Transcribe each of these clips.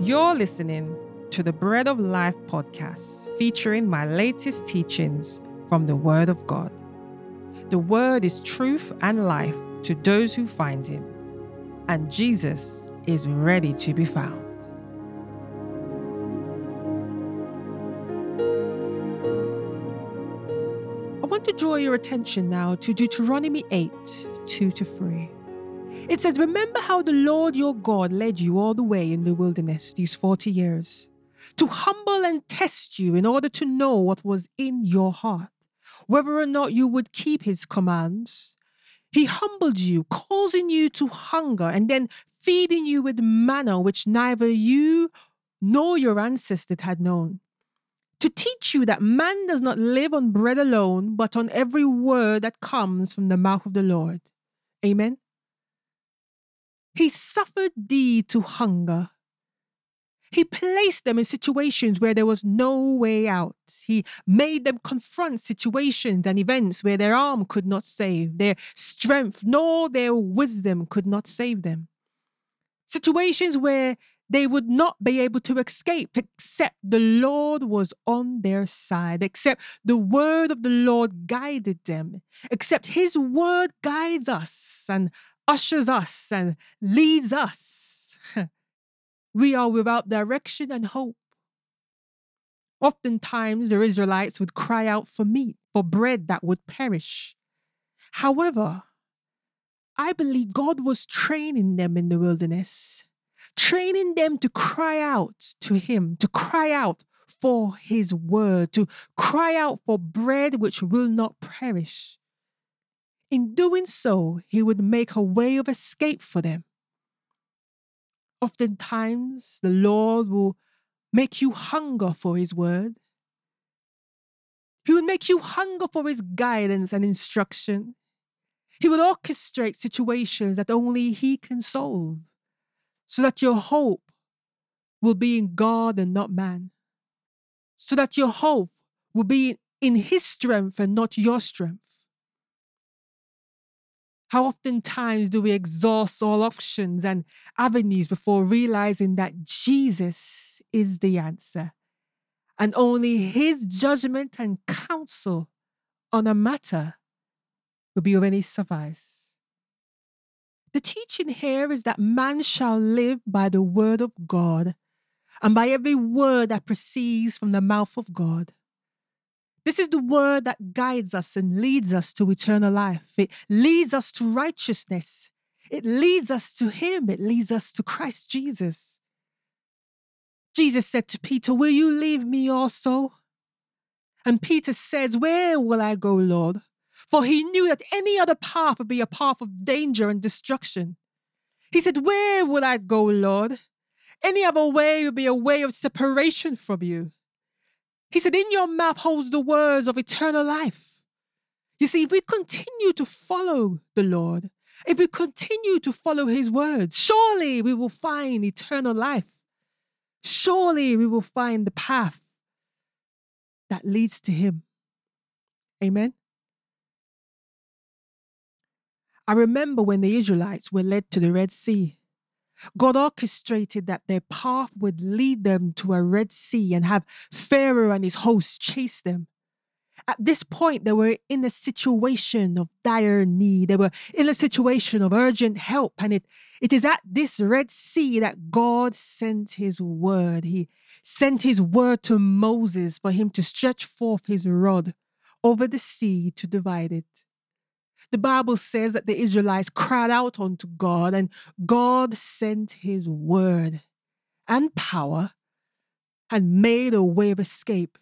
You're listening to the Bread of Life podcast, featuring my latest teachings from the Word of God. The Word is truth and life to those who find Him, and Jesus is ready to be found. I want to draw your attention now to Deuteronomy 8 2 to 3. It says, Remember how the Lord your God led you all the way in the wilderness these 40 years, to humble and test you in order to know what was in your heart, whether or not you would keep his commands. He humbled you, causing you to hunger, and then feeding you with manna which neither you nor your ancestors had known. To teach you that man does not live on bread alone, but on every word that comes from the mouth of the Lord. Amen. He suffered thee to hunger. He placed them in situations where there was no way out. He made them confront situations and events where their arm could not save, their strength nor their wisdom could not save them. Situations where they would not be able to escape except the Lord was on their side, except the word of the Lord guided them, except his word guides us and ushers us and leads us. we are without direction and hope. Oftentimes, the Israelites would cry out for meat, for bread that would perish. However, I believe God was training them in the wilderness, training them to cry out to Him, to cry out for His word, to cry out for bread which will not perish. In doing so, he would make a way of escape for them. Oftentimes, the Lord will make you hunger for his word. He would make you hunger for his guidance and instruction. He will orchestrate situations that only he can solve so that your hope will be in God and not man. So that your hope will be in his strength and not your strength. How oftentimes do we exhaust all options and avenues before realizing that Jesus is the answer and only his judgment and counsel on a matter will be of any suffice? The teaching here is that man shall live by the word of God and by every word that proceeds from the mouth of God. This is the word that guides us and leads us to eternal life. It leads us to righteousness. It leads us to Him. It leads us to Christ Jesus. Jesus said to Peter, Will you leave me also? And Peter says, Where will I go, Lord? For he knew that any other path would be a path of danger and destruction. He said, Where will I go, Lord? Any other way would be a way of separation from you. He said, In your mouth holds the words of eternal life. You see, if we continue to follow the Lord, if we continue to follow his words, surely we will find eternal life. Surely we will find the path that leads to him. Amen. I remember when the Israelites were led to the Red Sea. God orchestrated that their path would lead them to a Red Sea and have Pharaoh and his hosts chase them. At this point, they were in a situation of dire need. They were in a situation of urgent help. And it, it is at this Red Sea that God sent his word. He sent his word to Moses for him to stretch forth his rod over the sea to divide it. The Bible says that the Israelites cried out unto God, and God sent his word and power and made a way of escape.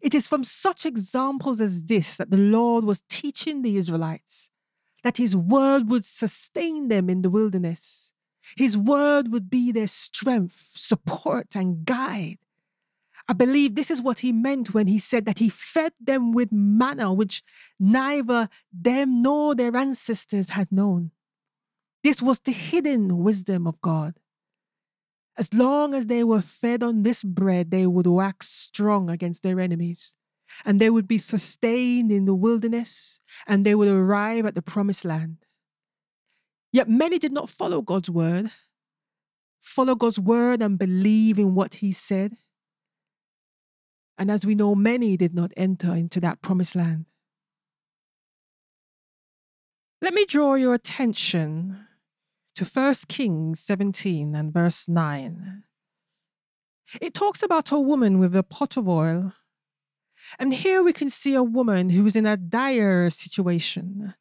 It is from such examples as this that the Lord was teaching the Israelites that his word would sustain them in the wilderness. His word would be their strength, support, and guide. I believe this is what he meant when he said that he fed them with manna, which neither them nor their ancestors had known. This was the hidden wisdom of God. As long as they were fed on this bread, they would wax strong against their enemies, and they would be sustained in the wilderness, and they would arrive at the promised land. Yet many did not follow God's word follow God's word and believe in what he said. And as we know, many did not enter into that promised land. Let me draw your attention to 1 Kings 17 and verse 9. It talks about a woman with a pot of oil. And here we can see a woman who is in a dire situation,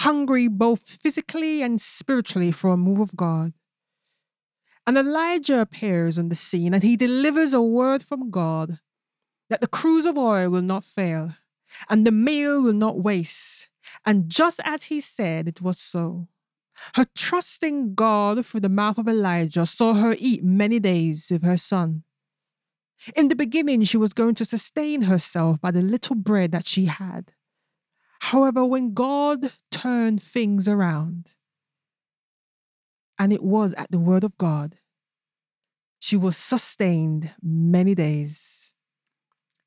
hungry both physically and spiritually for a move of God. And Elijah appears on the scene and he delivers a word from God that the cruse of oil will not fail and the meal will not waste. And just as he said, it was so. Her trusting God through the mouth of Elijah saw her eat many days with her son. In the beginning, she was going to sustain herself by the little bread that she had. However, when God turned things around, and it was at the word of God, she was sustained many days.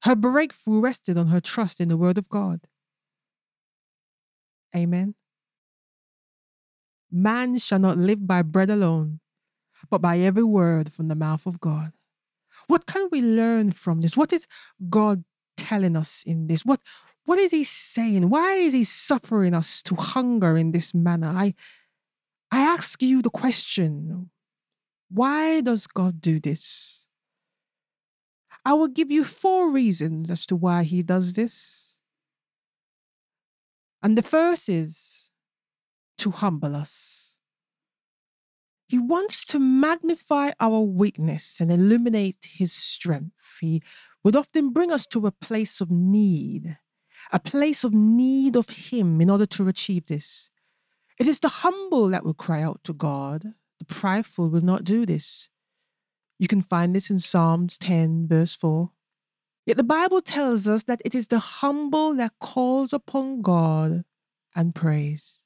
Her breakthrough rested on her trust in the word of God. Amen. Man shall not live by bread alone, but by every word from the mouth of God. What can we learn from this? What is God telling us in this? What what is he saying? Why is he suffering us to hunger in this manner? I I ask you the question, why does God do this? I will give you four reasons as to why he does this. And the first is to humble us. He wants to magnify our weakness and illuminate his strength. He would often bring us to a place of need, a place of need of him in order to achieve this. It is the humble that will cry out to God. The prideful will not do this. You can find this in Psalms 10, verse 4. Yet the Bible tells us that it is the humble that calls upon God and prays.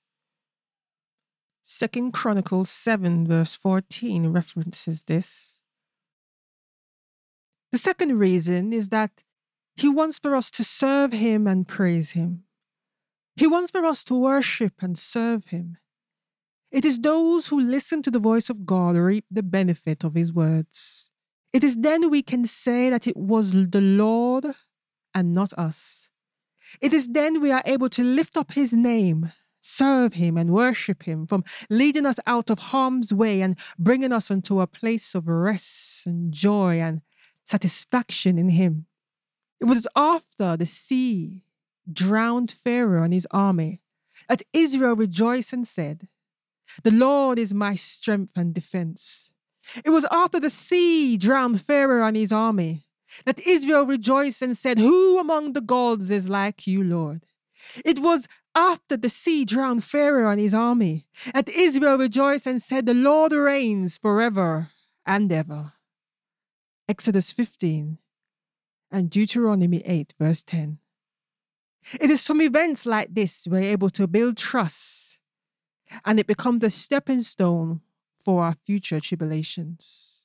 Second Chronicles 7, verse 14 references this. The second reason is that he wants for us to serve him and praise him. He wants for us to worship and serve him. It is those who listen to the voice of God reap the benefit of his words. It is then we can say that it was the Lord and not us. It is then we are able to lift up his name serve Him and worship Him, from leading us out of harm's way and bringing us into a place of rest and joy and satisfaction in Him. It was after the sea drowned Pharaoh and his army that Israel rejoiced and said, The Lord is my strength and defense. It was after the sea drowned Pharaoh and his army that Israel rejoiced and said, Who among the gods is like you, Lord? It was after the sea drowned Pharaoh and his army, that Israel rejoiced and said, The Lord reigns forever and ever. Exodus 15 and Deuteronomy 8, verse 10. It is from events like this we're able to build trust, and it becomes a stepping stone for our future tribulations.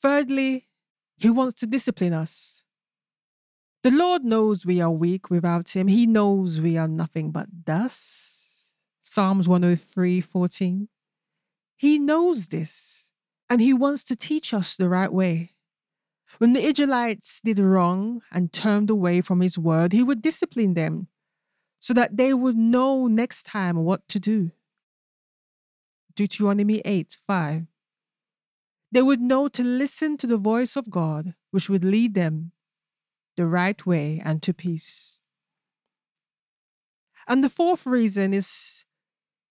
Thirdly, he wants to discipline us the Lord knows we are weak without him. He knows we are nothing but dust. Psalms 103 14. He knows this, and he wants to teach us the right way. When the Israelites did wrong and turned away from his word, he would discipline them so that they would know next time what to do. Deuteronomy 8 5. They would know to listen to the voice of God, which would lead them the right way and to peace. And the fourth reason is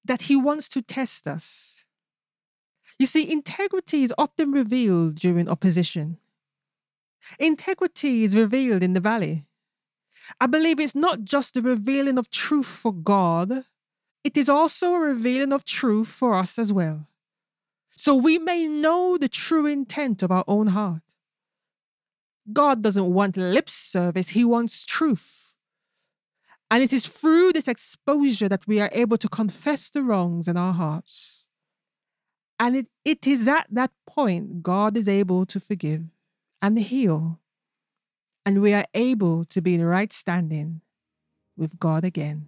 that he wants to test us. You see, integrity is often revealed during opposition. Integrity is revealed in the valley. I believe it's not just the revealing of truth for God, it is also a revealing of truth for us as well. So we may know the true intent of our own heart. God doesn't want lip service, He wants truth. And it is through this exposure that we are able to confess the wrongs in our hearts. And it, it is at that point God is able to forgive and heal. And we are able to be in right standing with God again.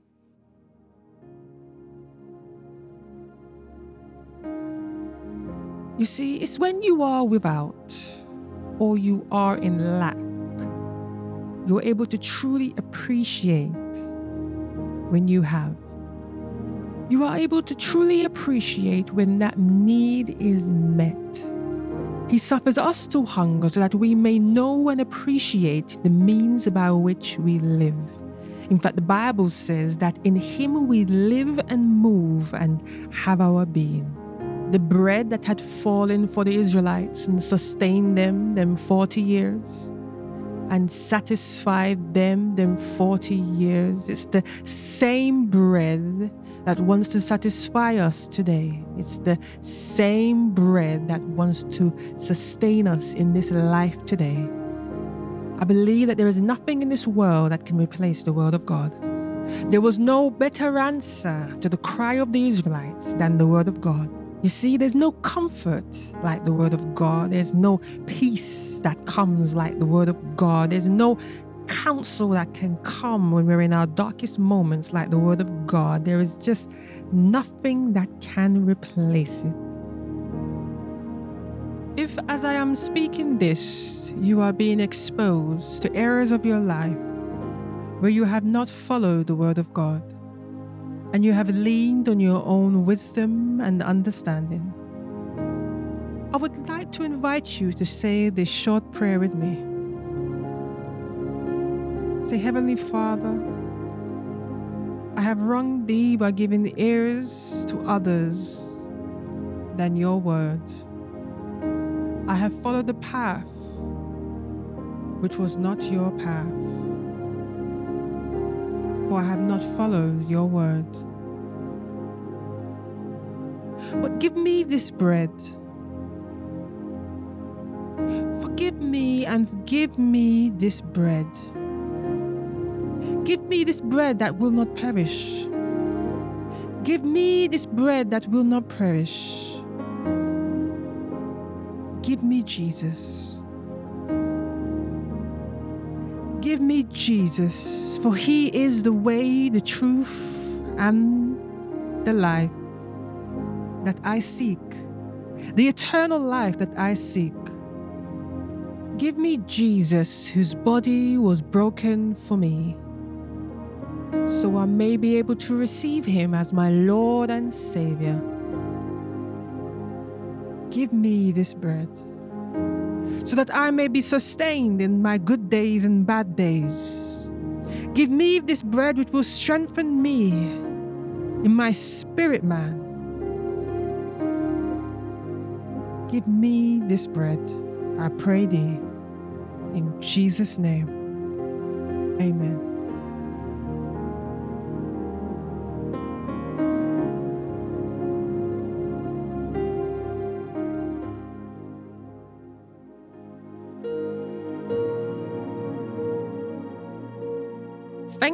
You see, it's when you are without or you are in lack, you're able to truly appreciate when you have. You are able to truly appreciate when that need is met. He suffers us to hunger so that we may know and appreciate the means by which we live. In fact, the Bible says that in Him we live and move and have our being. The bread that had fallen for the Israelites and sustained them them 40 years and satisfied them them 40 years. It's the same bread that wants to satisfy us today. It's the same bread that wants to sustain us in this life today. I believe that there is nothing in this world that can replace the Word of God. There was no better answer to the cry of the Israelites than the Word of God. You see, there's no comfort like the Word of God. There's no peace that comes like the Word of God. There's no counsel that can come when we're in our darkest moments like the Word of God. There is just nothing that can replace it. If, as I am speaking this, you are being exposed to areas of your life where you have not followed the Word of God and you have leaned on your own wisdom and understanding, I would like to invite you to say this short prayer with me. Say, Heavenly Father, I have wronged thee by giving ears to others than your word. I have followed the path which was not your path, for I have not followed your word. But give me this bread. Forgive me and give me this bread. Give me this bread that will not perish. Give me this bread that will not perish. Give me Jesus. Give me Jesus, for He is the way, the truth, and the life that I seek, the eternal life that I seek. Give me Jesus, whose body was broken for me, so I may be able to receive Him as my Lord and Savior. Give me this bread, so that I may be sustained in my good days and bad days. Give me this bread which will strengthen me in my spirit man. Give me this bread, I pray thee, in Jesus' name. Amen.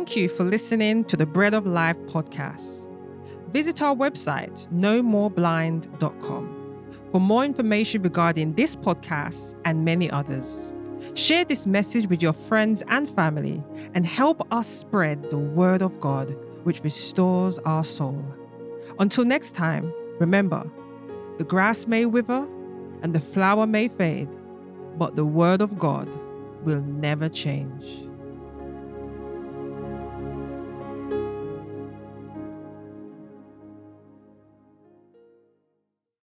Thank you for listening to the Bread of Life podcast. Visit our website, nomoreblind.com, for more information regarding this podcast and many others. Share this message with your friends and family and help us spread the word of God, which restores our soul. Until next time, remember the grass may wither and the flower may fade, but the word of God will never change.